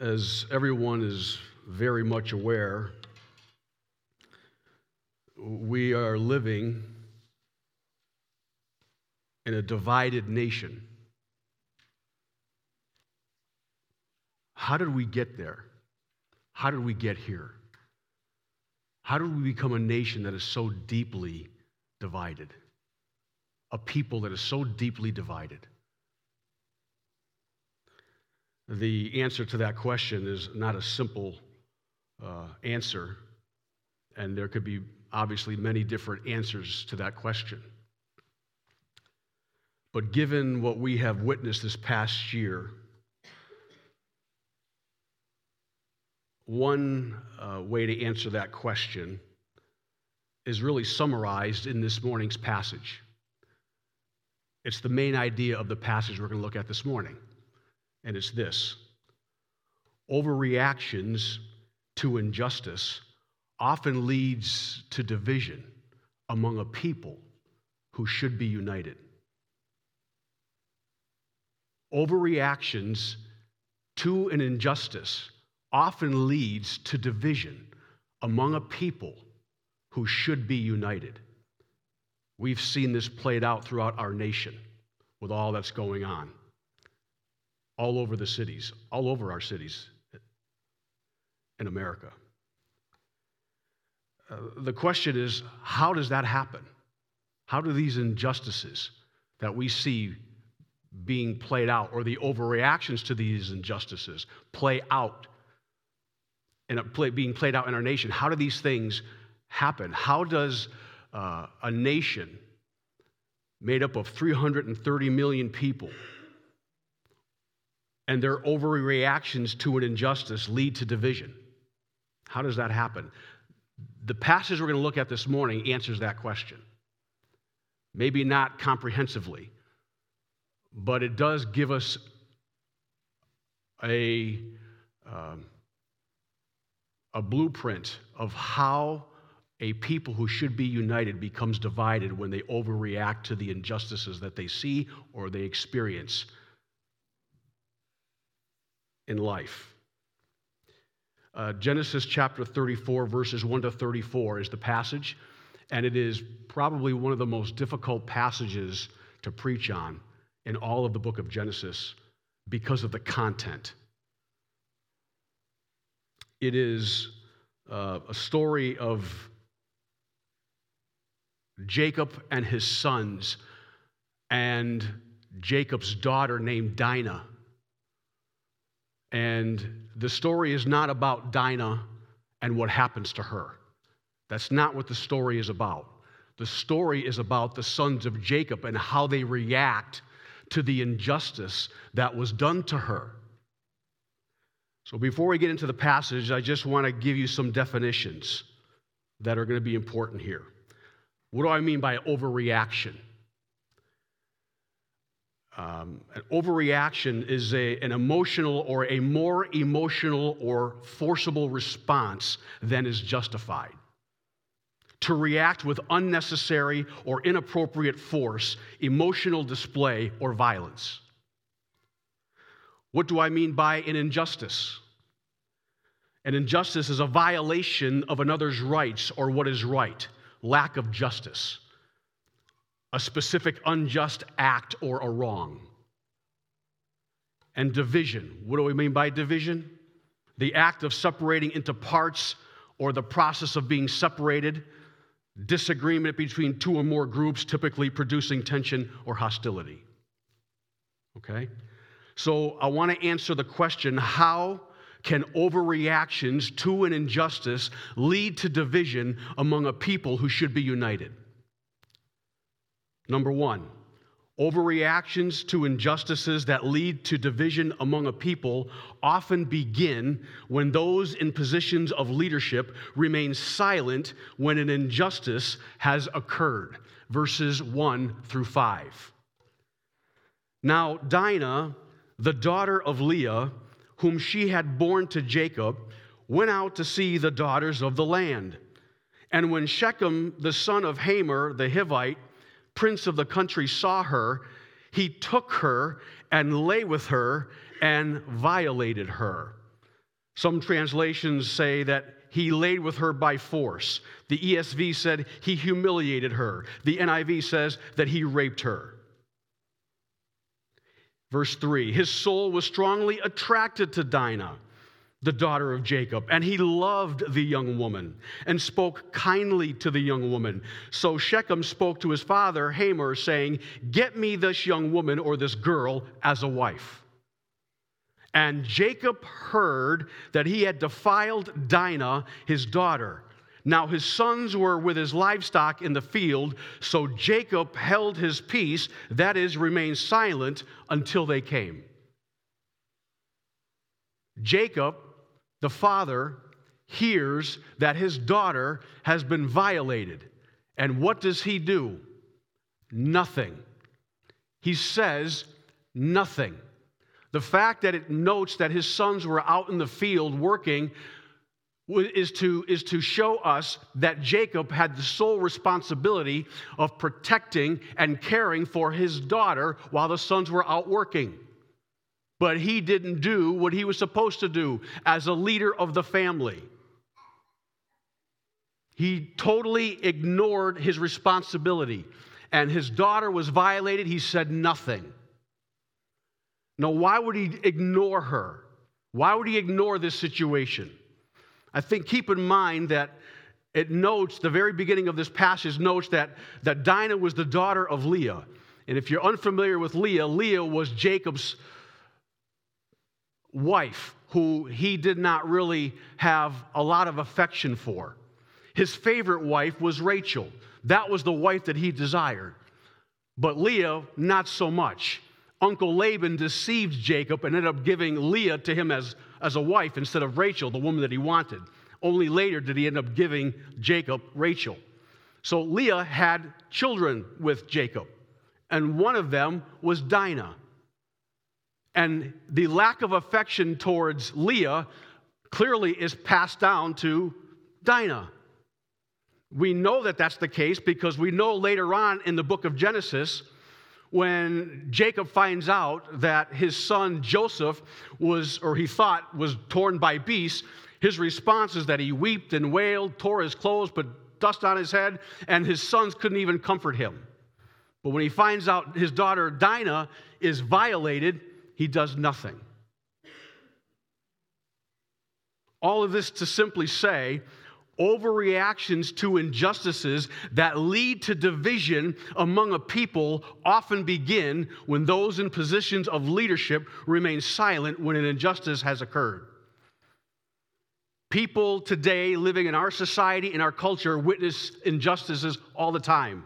as everyone is very much aware, we are living in a divided nation. How did we get there? How did we get here? How did we become a nation that is so deeply divided? A people that is so deeply divided? The answer to that question is not a simple uh, answer, and there could be obviously many different answers to that question. But given what we have witnessed this past year, one uh, way to answer that question is really summarized in this morning's passage. It's the main idea of the passage we're going to look at this morning and it's this overreactions to injustice often leads to division among a people who should be united. Overreactions to an injustice often leads to division among a people who should be united. We've seen this played out throughout our nation with all that's going on all over the cities, all over our cities in America. Uh, the question is how does that happen? How do these injustices that we see being played out, or the overreactions to these injustices, play out and play, being played out in our nation? How do these things happen? How does uh, a nation made up of 330 million people and their overreactions to an injustice lead to division. How does that happen? The passage we're going to look at this morning answers that question. Maybe not comprehensively, but it does give us a, um, a blueprint of how a people who should be united becomes divided when they overreact to the injustices that they see or they experience in life. Uh, Genesis chapter 34, verses 1 to 34 is the passage, and it is probably one of the most difficult passages to preach on in all of the book of Genesis because of the content. It is uh, a story of Jacob and his sons, and Jacob's daughter named Dinah and the story is not about Dinah and what happens to her. That's not what the story is about. The story is about the sons of Jacob and how they react to the injustice that was done to her. So, before we get into the passage, I just want to give you some definitions that are going to be important here. What do I mean by overreaction? Um, an overreaction is a, an emotional or a more emotional or forcible response than is justified. To react with unnecessary or inappropriate force, emotional display, or violence. What do I mean by an injustice? An injustice is a violation of another's rights or what is right, lack of justice a specific unjust act or a wrong. And division. What do we mean by division? The act of separating into parts or the process of being separated, disagreement between two or more groups, typically producing tension or hostility. Okay? So I want to answer the question how can overreactions to an injustice lead to division among a people who should be united? Number one, overreactions to injustices that lead to division among a people often begin when those in positions of leadership remain silent when an injustice has occurred. Verses 1 through 5. Now, Dinah, the daughter of Leah, whom she had borne to Jacob, went out to see the daughters of the land. And when Shechem, the son of Hamor, the Hivite, prince of the country saw her, he took her and lay with her and violated her. Some translations say that he laid with her by force. The ESV said he humiliated her. The NIV says that he raped her. Verse 3 His soul was strongly attracted to Dinah, the daughter of Jacob, and he loved the young woman and spoke kindly to the young woman. So Shechem spoke to his father, Hamor, saying, Get me this young woman or this girl as a wife. And Jacob heard that he had defiled Dinah, his daughter. Now his sons were with his livestock in the field, so Jacob held his peace, that is, remained silent until they came. Jacob, the father, hears that his daughter has been violated. And what does he do? Nothing. He says nothing. The fact that it notes that his sons were out in the field working is to, is to show us that Jacob had the sole responsibility of protecting and caring for his daughter while the sons were out working. But he didn't do what he was supposed to do as a leader of the family. He totally ignored his responsibility. And his daughter was violated. He said nothing. Now, why would he ignore her? Why would he ignore this situation? I think keep in mind that it notes, the very beginning of this passage notes that, that Dinah was the daughter of Leah. And if you're unfamiliar with Leah, Leah was Jacob's wife, who he did not really have a lot of affection for. His favorite wife was Rachel. That was the wife that he desired. But Leah, not so much. Uncle Laban deceived Jacob and ended up giving Leah to him as, as a wife instead of Rachel, the woman that he wanted. Only later did he end up giving Jacob Rachel. So Leah had children with Jacob, and one of them was Dinah. And the lack of affection towards Leah clearly is passed down to Dinah. We know that that's the case because we know later on in the book of Genesis when Jacob finds out that his son Joseph was, or he thought, was torn by beasts, his response is that he wept and wailed, tore his clothes, put dust on his head, and his sons couldn't even comfort him. But when he finds out his daughter Dinah is violated, he does nothing. All of this to simply say overreactions to injustices that lead to division among a people often begin when those in positions of leadership remain silent when an injustice has occurred. People today living in our society, in our culture, witness injustices all the time.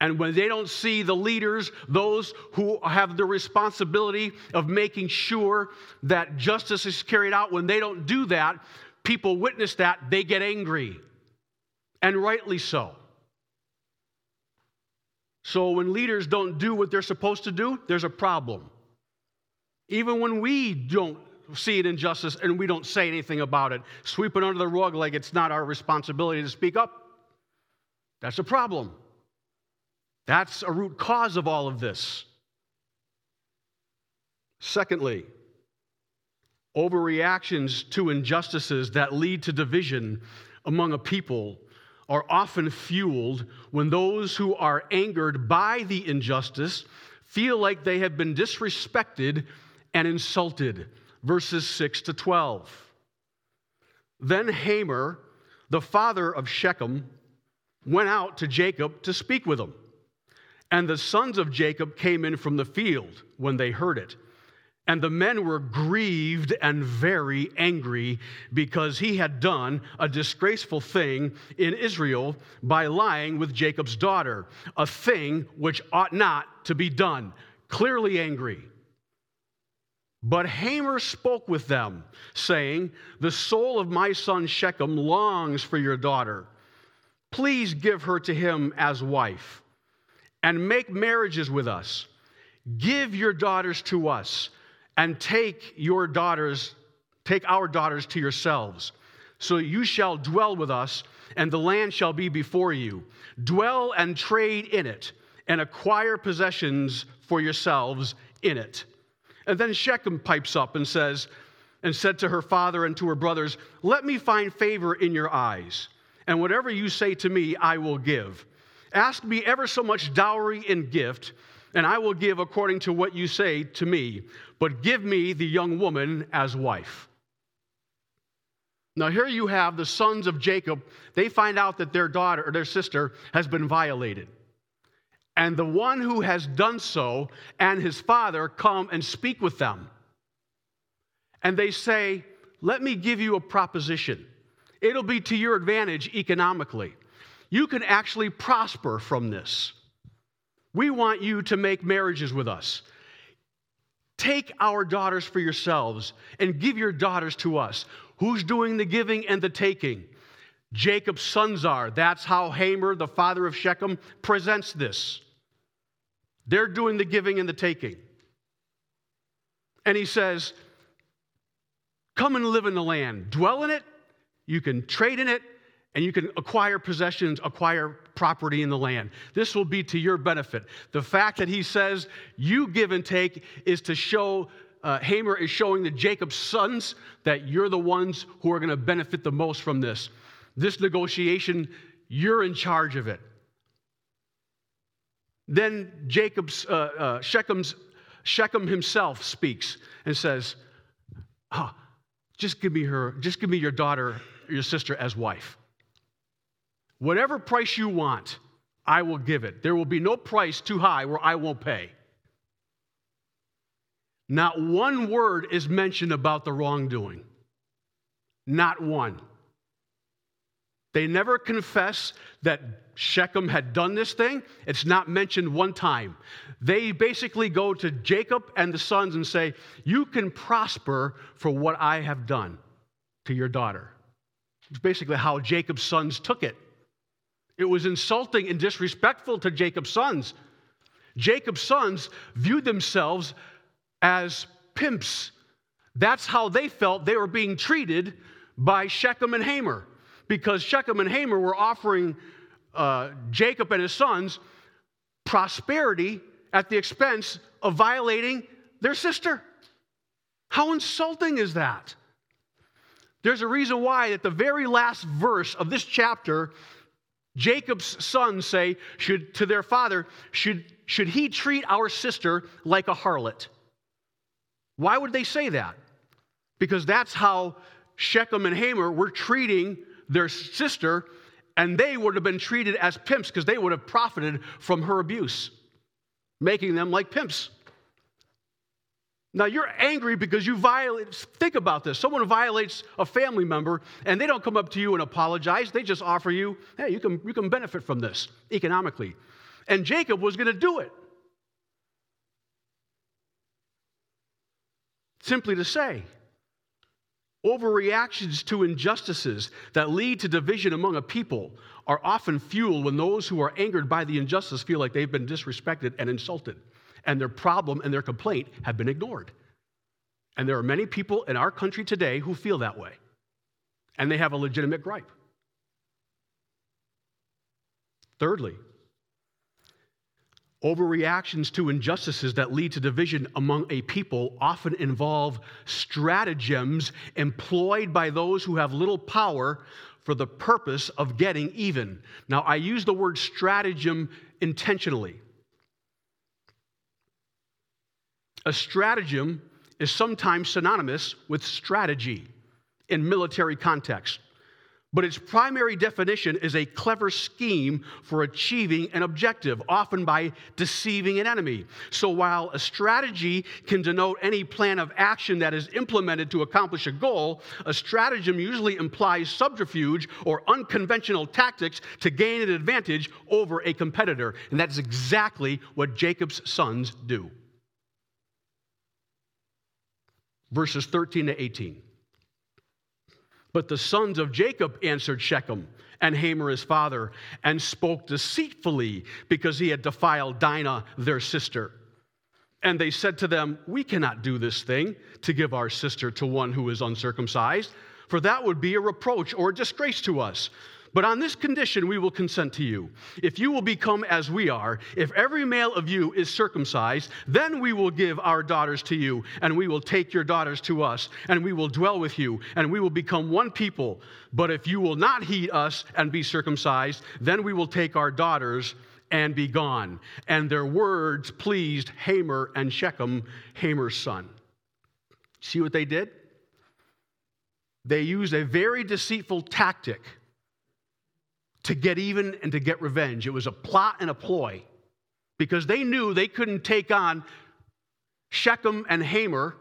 And when they don't see the leaders, those who have the responsibility of making sure that justice is carried out, when they don't do that, people witness that, they get angry, and rightly so. So when leaders don't do what they're supposed to do, there's a problem. Even when we don't see an injustice and we don't say anything about it, sweep it under the rug like it's not our responsibility to speak up, that's a problem. That's a root cause of all of this. Secondly, Overreactions to injustices that lead to division among a people are often fueled when those who are angered by the injustice feel like they have been disrespected and insulted. Verses 6 to 12. Then Hamor, the father of Shechem, went out to Jacob to speak with him. And the sons of Jacob came in from the field when they heard it. And the men were grieved and very angry because he had done a disgraceful thing in Israel by lying with Jacob's daughter, a thing which ought not to be done. Clearly angry. But Hamor spoke with them, saying, The soul of my son Shechem longs for your daughter. Please give her to him as wife, and make marriages with us. Give your daughters to us and take your daughters, take our daughters to yourselves. So you shall dwell with us, and the land shall be before you. Dwell and trade in it, and acquire possessions for yourselves in it. And then Shechem pipes up and says, and said to her father and to her brothers, Let me find favor in your eyes, and whatever you say to me, I will give. Ask me ever so much dowry and gift, and I will give according to what you say to me. But give me the young woman as wife. Now, here you have the sons of Jacob. They find out that their daughter or their sister has been violated. And the one who has done so and his father come and speak with them and they say, Let me give you a proposition. It'll be to your advantage economically. You can actually prosper from this. We want you to make marriages with us. Take our daughters for yourselves and give your daughters to us. Who's doing the giving and the taking? Jacob's sons are. That's how Hamor, the father of Shechem, presents this. They're doing the giving and the taking. And he says, Come and live in the land, dwell in it, you can trade in it, and you can acquire possessions, acquire property in the land. This will be to your benefit. The fact that he says you give and take is to show, uh, Hamor is showing the Jacob's sons that you're the ones who are going to benefit the most from this. This negotiation, you're in charge of it. Then Jacob's, uh, uh, Shechem's, Shechem himself speaks and says, oh, just give me her, just give me your daughter, your sister as wife. Whatever price you want, I will give it. There will be no price too high where I won't pay. Not one word is mentioned about the wrongdoing. Not one. They never confess that Shechem had done this thing. It's not mentioned one time. They basically go to Jacob and the sons and say, You can prosper for what I have done to your daughter. It's basically how Jacob's sons took it. It was insulting and disrespectful to Jacob's sons. Jacob's sons viewed themselves as pimps. That's how they felt they were being treated by Shechem and Hamor because Shechem and Hamor were offering uh, Jacob and his sons prosperity at the expense of violating their sister. How insulting is that? There's a reason why, at the very last verse of this chapter, Jacob's sons say should, to their father, should, should he treat our sister like a harlot? Why would they say that? Because that's how Shechem and Hamor were treating their sister, and they would have been treated as pimps because they would have profited from her abuse, making them like pimps. Now you're angry because you violate. Think about this. Someone violates a family member and they don't come up to you and apologize. They just offer you, hey, you can, you can benefit from this economically. And Jacob was going to do it. Simply to say, Overreactions to injustices that lead to division among a people are often fueled when those who are angered by the injustice feel like they've been disrespected and insulted, and their problem and their complaint have been ignored. And there are many people in our country today who feel that way, and they have a legitimate gripe. Thirdly, Overreactions to injustices that lead to division among a people often involve stratagems employed by those who have little power for the purpose of getting even. Now, I use the word stratagem intentionally. A stratagem is sometimes synonymous with strategy in military context but its primary definition is a clever scheme for achieving an objective, often by deceiving an enemy. So while a strategy can denote any plan of action that is implemented to accomplish a goal, a stratagem usually implies subterfuge or unconventional tactics to gain an advantage over a competitor. And that's exactly what Jacob's sons do. Verses 13 to 18. But the sons of Jacob answered Shechem and Hamor his father and spoke deceitfully because he had defiled Dinah, their sister. And they said to them, We cannot do this thing to give our sister to one who is uncircumcised, for that would be a reproach or a disgrace to us. But on this condition we will consent to you. If you will become as we are, if every male of you is circumcised, then we will give our daughters to you, and we will take your daughters to us, and we will dwell with you, and we will become one people. But if you will not heed us and be circumcised, then we will take our daughters and be gone. And their words pleased Hamor and Shechem, Hamor's son. See what they did? They used a very deceitful tactic to get even and to get revenge. It was a plot and a ploy because they knew they couldn't take on Shechem and Hamor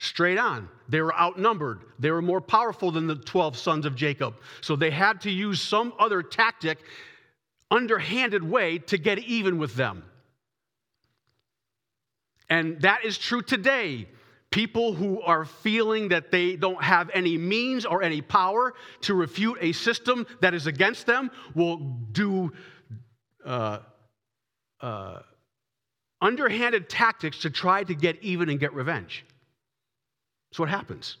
straight on. They were outnumbered. They were more powerful than the 12 sons of Jacob. So they had to use some other tactic underhanded way to get even with them. And that is true today. People who are feeling that they don't have any means or any power to refute a system that is against them will do uh, uh, underhanded tactics to try to get even and get revenge. That's what happens.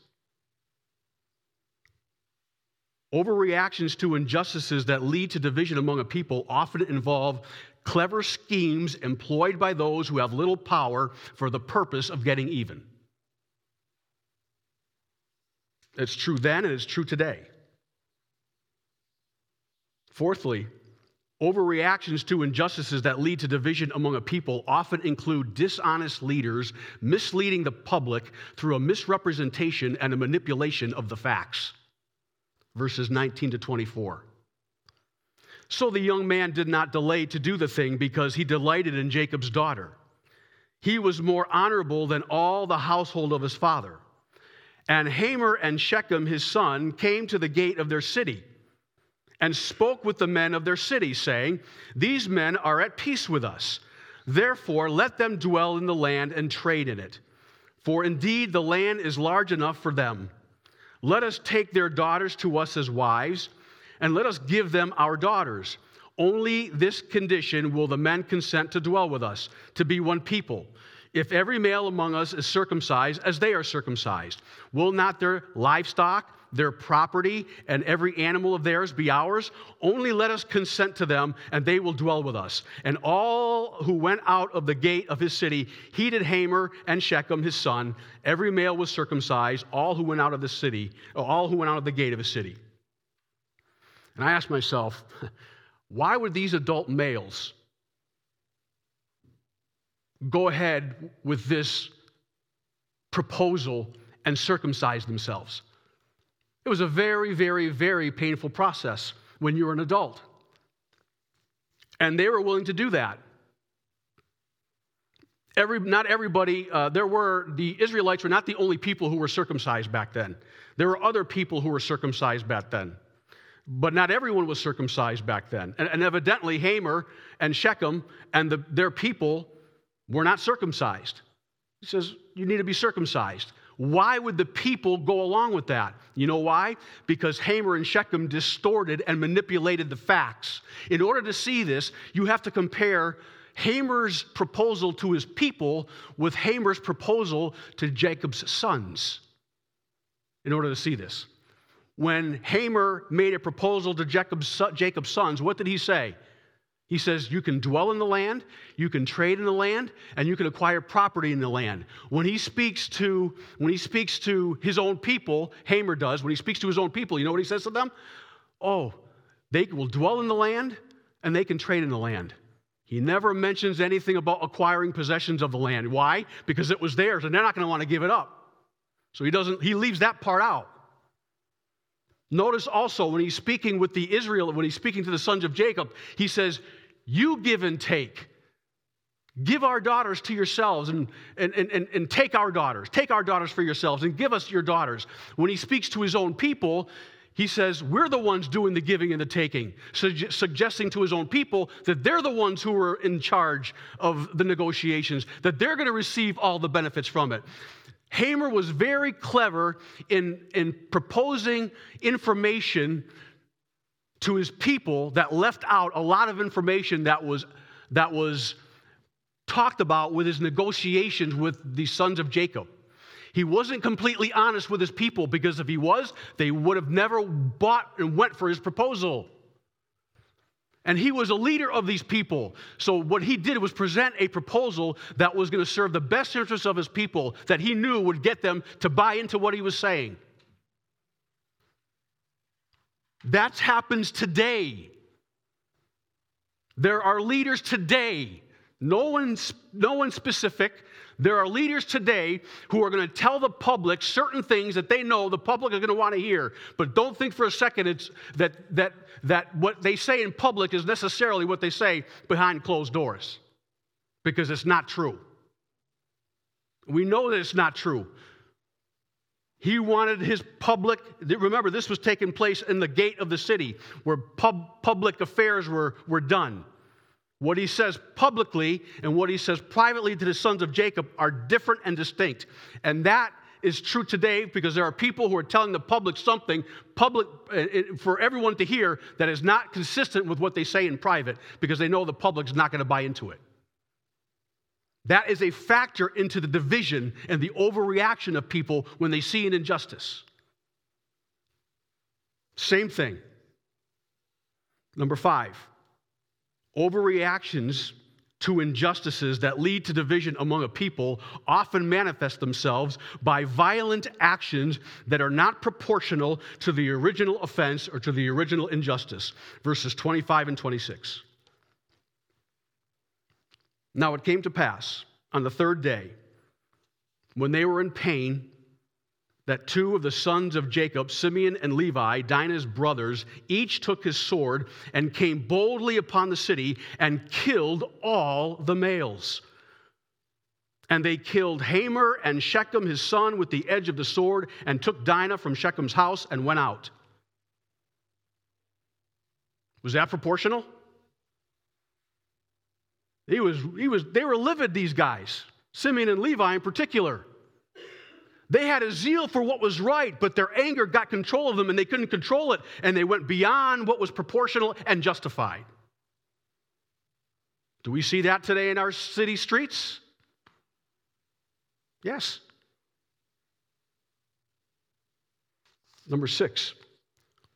Overreactions to injustices that lead to division among a people often involve clever schemes employed by those who have little power for the purpose of getting even. It's true then and it's true today. Fourthly, overreactions to injustices that lead to division among a people often include dishonest leaders misleading the public through a misrepresentation and a manipulation of the facts verses 19 to 24. So the young man did not delay to do the thing because he delighted in Jacob's daughter. He was more honorable than all the household of his father. And Hamor and Shechem, his son, came to the gate of their city and spoke with the men of their city, saying, These men are at peace with us. Therefore, let them dwell in the land and trade in it. For indeed, the land is large enough for them. Let us take their daughters to us as wives, and let us give them our daughters. Only this condition will the men consent to dwell with us, to be one people. If every male among us is circumcised as they are circumcised, will not their livestock, their property, and every animal of theirs be ours? Only let us consent to them, and they will dwell with us. And all who went out of the gate of his city heeded Hamor and Shechem his son. Every male was circumcised, all who went out of the city, all who went out of the gate of his city. And I asked myself, why would these adult males go ahead with this proposal and circumcise themselves. It was a very, very, very painful process when you were an adult. And they were willing to do that. Every, not everybody, uh, there were, the Israelites were not the only people who were circumcised back then. There were other people who were circumcised back then. But not everyone was circumcised back then. And, and evidently, Hamor and Shechem and the, their people were not circumcised. He says, You need to be circumcised. Why would the people go along with that? You know why? Because Hamor and Shechem distorted and manipulated the facts. In order to see this, you have to compare Hamor's proposal to his people with Hamor's proposal to Jacob's sons in order to see this. When Hamor made a proposal to Jacob's, Jacob's sons, what did he say? He says you can dwell in the land, you can trade in the land, and you can acquire property in the land. When he speaks to when he speaks to his own people, Hamor does, when he speaks to his own people, you know what he says to them? Oh, they will dwell in the land and they can trade in the land. He never mentions anything about acquiring possessions of the land. Why? Because it was theirs and they're not going to want to give it up. So he doesn't he leaves that part out. Notice also when he's speaking with the Israel, when he's speaking to the sons of Jacob, he says, you give and take. Give our daughters to yourselves and, and, and, and take our daughters. Take our daughters for yourselves and give us your daughters. When he speaks to his own people, he says, We're the ones doing the giving and the taking, suggesting to his own people that they're the ones who are in charge of the negotiations, that they're going to receive all the benefits from it. Hamor was very clever in, in proposing information to his people that left out a lot of information that was, that was talked about with his negotiations with the sons of Jacob. He wasn't completely honest with his people because if he was, they would have never bought and went for his proposal. And he was a leader of these people. So, what he did was present a proposal that was going to serve the best interests of his people, that he knew would get them to buy into what he was saying. That happens today. There are leaders today, no one, no one specific. There are leaders today who are going to tell the public certain things that they know the public is going to want to hear. But don't think for a second it's that, that, that what they say in public is necessarily what they say behind closed doors, because it's not true. We know that it's not true. He wanted his public, remember, this was taking place in the gate of the city where pub, public affairs were, were done. What he says publicly and what he says privately to the sons of Jacob are different and distinct. And that is true today because there are people who are telling the public something public uh, for everyone to hear that is not consistent with what they say in private because they know the public is not going to buy into it. That is a factor into the division and the overreaction of people when they see an injustice. Same thing. Number five, overreactions to injustices that lead to division among a people often manifest themselves by violent actions that are not proportional to the original offense or to the original injustice. Verses 25 and 26. Now it came to pass on the third day, when they were in pain, that two of the sons of Jacob, Simeon and Levi, Dinah's brothers, each took his sword and came boldly upon the city and killed all the males. And they killed Hamor and Shechem, his son, with the edge of the sword, and took Dinah from Shechem's house and went out. Was that proportional? He was, he was, they were livid, these guys, Simeon and Levi in particular. They had a zeal for what was right, but their anger got control of them and they couldn't control it, and they went beyond what was proportional and justified. Do we see that today in our city streets? Yes. Number six,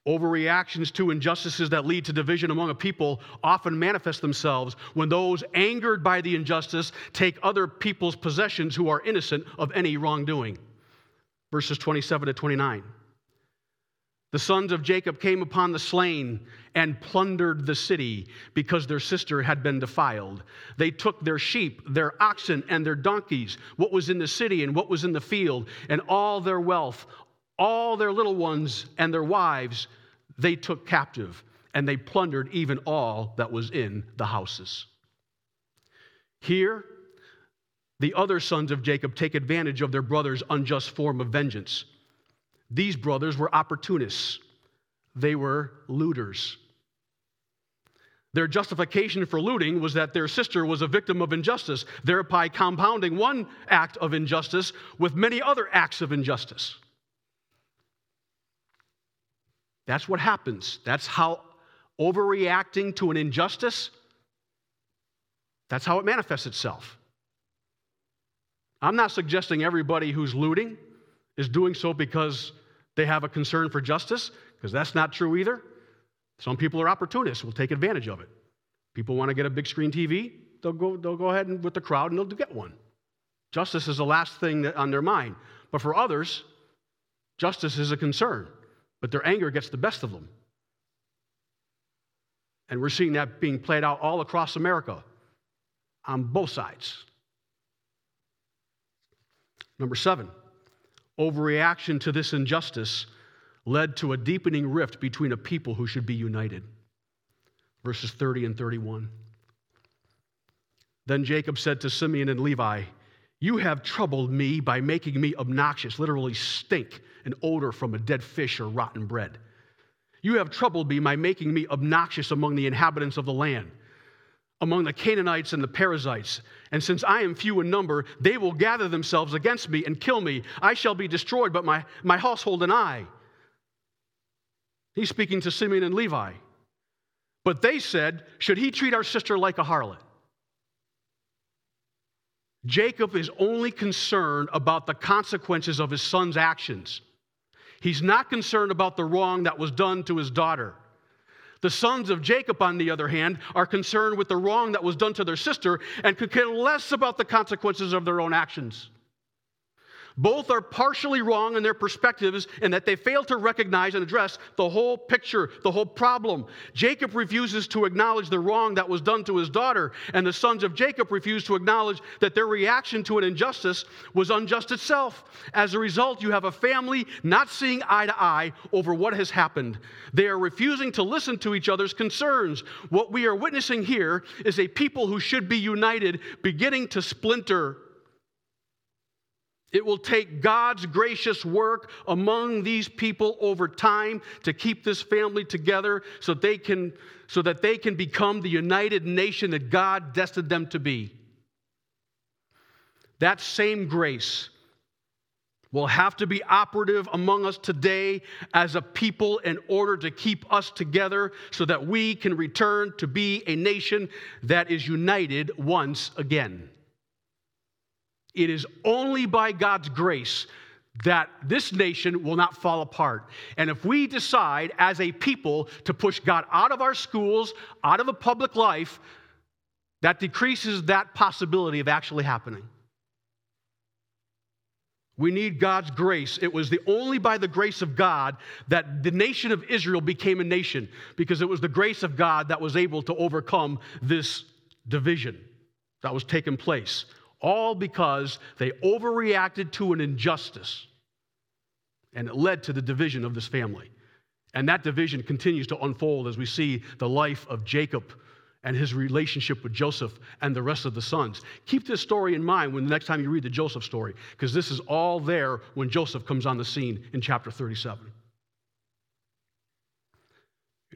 Overreactions to injustices that lead to division among a people often manifest themselves when those angered by the injustice take other people's possessions who are innocent of any wrongdoing. Verses 27 to 29. The sons of Jacob came upon the slain and plundered the city because their sister had been defiled. They took their sheep, their oxen, and their donkeys, what was in the city and what was in the field, and all their wealth, all their little ones and their wives they took captive, and they plundered even all that was in the houses. Here, the other sons of Jacob take advantage of their brother's unjust form of vengeance. These brothers were opportunists, they were looters. Their justification for looting was that their sister was a victim of injustice, thereby compounding one act of injustice with many other acts of injustice. That's what happens. That's how overreacting to an injustice, that's how it manifests itself. I'm not suggesting everybody who's looting is doing so because they have a concern for justice, because that's not true either. Some people are opportunists, will take advantage of it. People want to get a big screen TV, they'll go, they'll go ahead and with the crowd and they'll get one. Justice is the last thing on their mind. But for others, justice is a concern but their anger gets the best of them. And we're seeing that being played out all across America on both sides. Number seven, overreaction to this injustice led to a deepening rift between a people who should be united. Verses 30 and 31. Then Jacob said to Simeon and Levi, You have troubled me by making me obnoxious, literally stink an odor from a dead fish or rotten bread. You have troubled me by making me obnoxious among the inhabitants of the land, among the Canaanites and the Perizzites. And since I am few in number, they will gather themselves against me and kill me. I shall be destroyed, but my, my household and I. He's speaking to Simeon and Levi. But they said, Should he treat our sister like a harlot? Jacob is only concerned about the consequences of his son's actions. He's not concerned about the wrong that was done to his daughter. The sons of Jacob, on the other hand, are concerned with the wrong that was done to their sister and could care less about the consequences of their own actions. Both are partially wrong in their perspectives in that they fail to recognize and address the whole picture, the whole problem. Jacob refuses to acknowledge the wrong that was done to his daughter, and the sons of Jacob refuse to acknowledge that their reaction to an injustice was unjust itself. As a result, you have a family not seeing eye to eye over what has happened. They are refusing to listen to each other's concerns. What we are witnessing here is a people who should be united beginning to splinter. It will take God's gracious work among these people over time to keep this family together so they can so that they can become the united nation that God destined them to be. That same grace will have to be operative among us today as a people in order to keep us together so that we can return to be a nation that is united once again. It is only by God's grace that this nation will not fall apart. And if we decide as a people to push God out of our schools, out of the public life, that decreases that possibility of actually happening. We need God's grace. It was the only by the grace of God that the nation of Israel became a nation because it was the grace of God that was able to overcome this division that was taking place all because they overreacted to an injustice. And it led to the division of this family. And that division continues to unfold as we see the life of Jacob and his relationship with Joseph and the rest of the sons. Keep this story in mind when the next time you read the Joseph story, because this is all there when Joseph comes on the scene in chapter 37.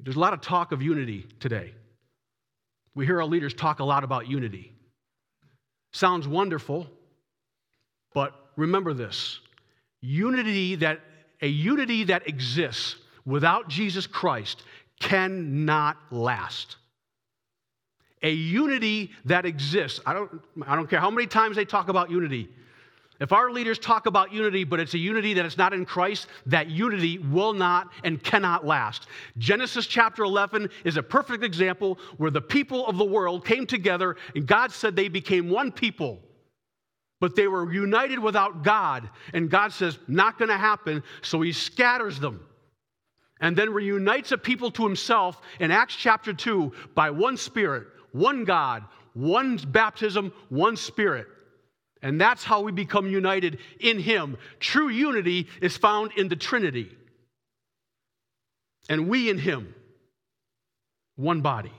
There's a lot of talk of unity today. We hear our leaders talk a lot about unity. Sounds wonderful, but remember this unity that a unity that exists without Jesus Christ cannot last. A unity that exists, I don't, I don't care how many times they talk about unity. If our leaders talk about unity, but it's a unity that is not in Christ, that unity will not and cannot last. Genesis chapter 11 is a perfect example where the people of the world came together and God said they became one people. But they were united without God. And God says, not going to happen. So he scatters them and then reunites a people to himself in Acts chapter 2 by one Spirit, one God, one baptism, one Spirit. And that's how we become united in Him. True unity is found in the Trinity. And we in Him, one body.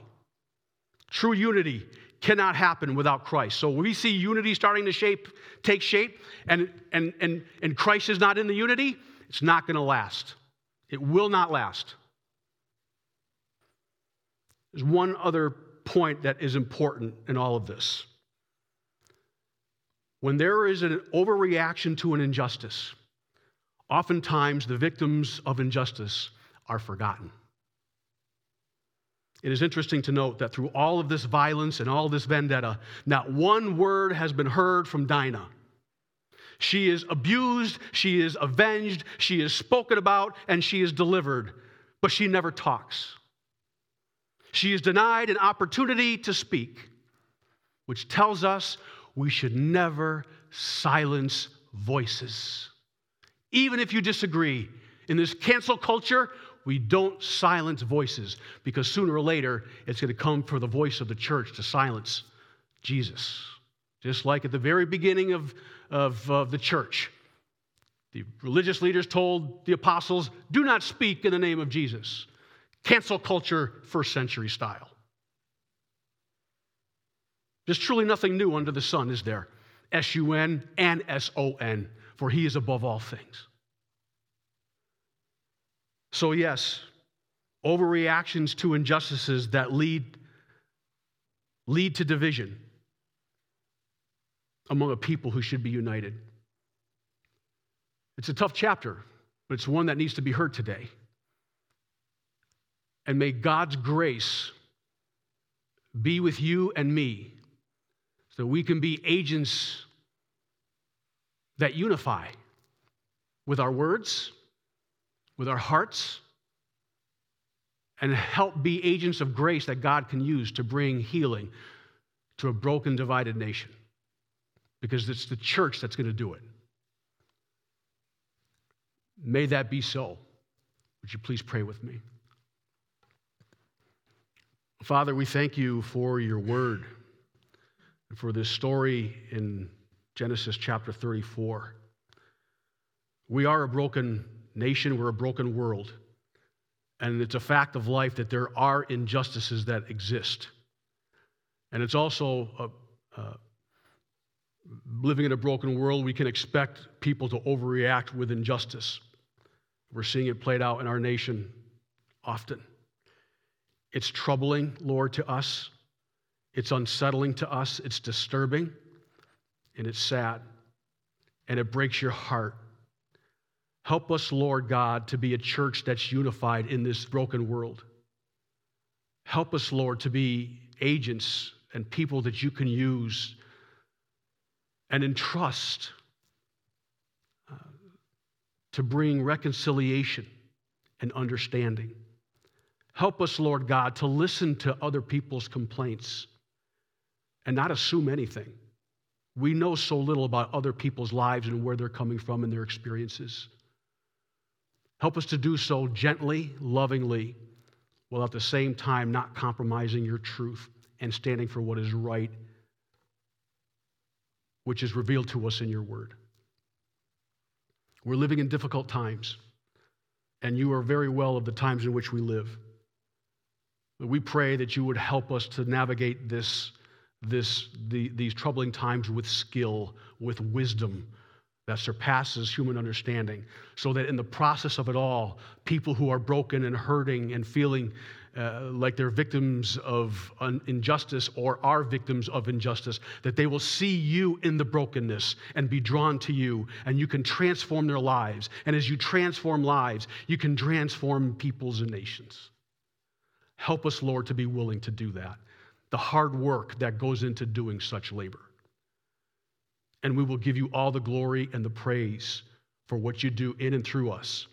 True unity cannot happen without Christ. So we see unity starting to shape, take shape, and, and, and, and Christ is not in the unity, it's not going to last. It will not last. There's one other point that is important in all of this. When there is an overreaction to an injustice, oftentimes the victims of injustice are forgotten. It is interesting to note that through all of this violence and all this vendetta, not one word has been heard from Dinah. She is abused, she is avenged, she is spoken about, and she is delivered, but she never talks. She is denied an opportunity to speak, which tells us we should never silence voices. Even if you disagree, in this cancel culture, we don't silence voices because sooner or later it's going to come for the voice of the church to silence Jesus. Just like at the very beginning of, of, of the church, the religious leaders told the apostles, do not speak in the name of Jesus. Cancel culture, first century style. There's truly nothing new under the sun, is there? S U N and S O N, for he is above all things. So, yes, overreactions to injustices that lead, lead to division among a people who should be united. It's a tough chapter, but it's one that needs to be heard today. And may God's grace be with you and me so we can be agents that unify with our words, with our hearts, and help be agents of grace that God can use to bring healing to a broken, divided nation. Because it's the church that's going to do it. May that be so. Would you please pray with me? Father, we thank you for your word for this story in Genesis chapter 34. We are a broken nation, we're a broken world. And it's a fact of life that there are injustices that exist. And it's also a, a, living in a broken world, we can expect people to overreact with injustice. We're seeing it played out in our nation often. It's troubling, Lord, to us. It's unsettling to us. It's disturbing. And it's sad. And it breaks your heart. Help us, Lord God, to be a church that's unified in this broken world. Help us, Lord, to be agents and people that you can use and entrust uh, to bring reconciliation and understanding. Help us, Lord God, to listen to other people's complaints and not assume anything. We know so little about other people's lives and where they're coming from and their experiences. Help us to do so gently, lovingly, while at the same time not compromising your truth and standing for what is right, which is revealed to us in your word. We're living in difficult times, and you are very well of the times in which we live. We pray that you would help us to navigate this, this, the, these troubling times with skill, with wisdom that surpasses human understanding, so that in the process of it all, people who are broken and hurting and feeling uh, like they're victims of injustice or are victims of injustice, that they will see you in the brokenness and be drawn to you, and you can transform their lives. And as you transform lives, you can transform peoples and nations. Help us, Lord, to be willing to do that. The hard work that goes into doing such labor. And we will give you all the glory and the praise for what you do in and through us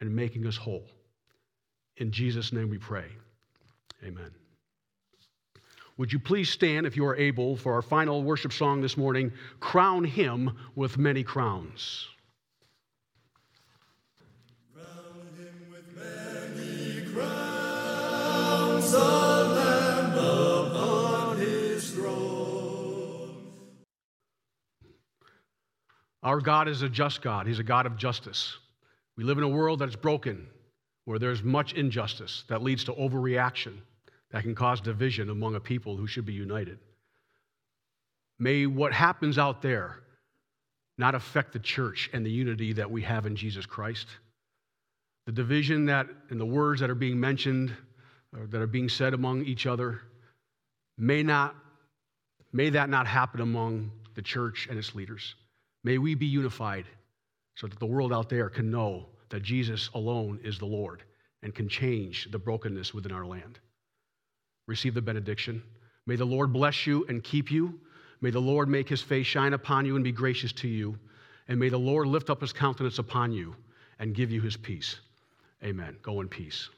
and making us whole. In Jesus' name we pray. Amen. Would you please stand, if you are able, for our final worship song this morning Crown Him with Many Crowns. Our God is a just God. He's a God of justice. We live in a world that is broken, where there's much injustice that leads to overreaction that can cause division among a people who should be united. May what happens out there not affect the church and the unity that we have in Jesus Christ. The division that, and the words that are being mentioned, or that are being said among each other, may not, may that not happen among the church and its leaders. May we be unified so that the world out there can know that Jesus alone is the Lord and can change the brokenness within our land. Receive the benediction. May the Lord bless you and keep you. May the Lord make his face shine upon you and be gracious to you. And may the Lord lift up his countenance upon you and give you his peace. Amen. Go in peace.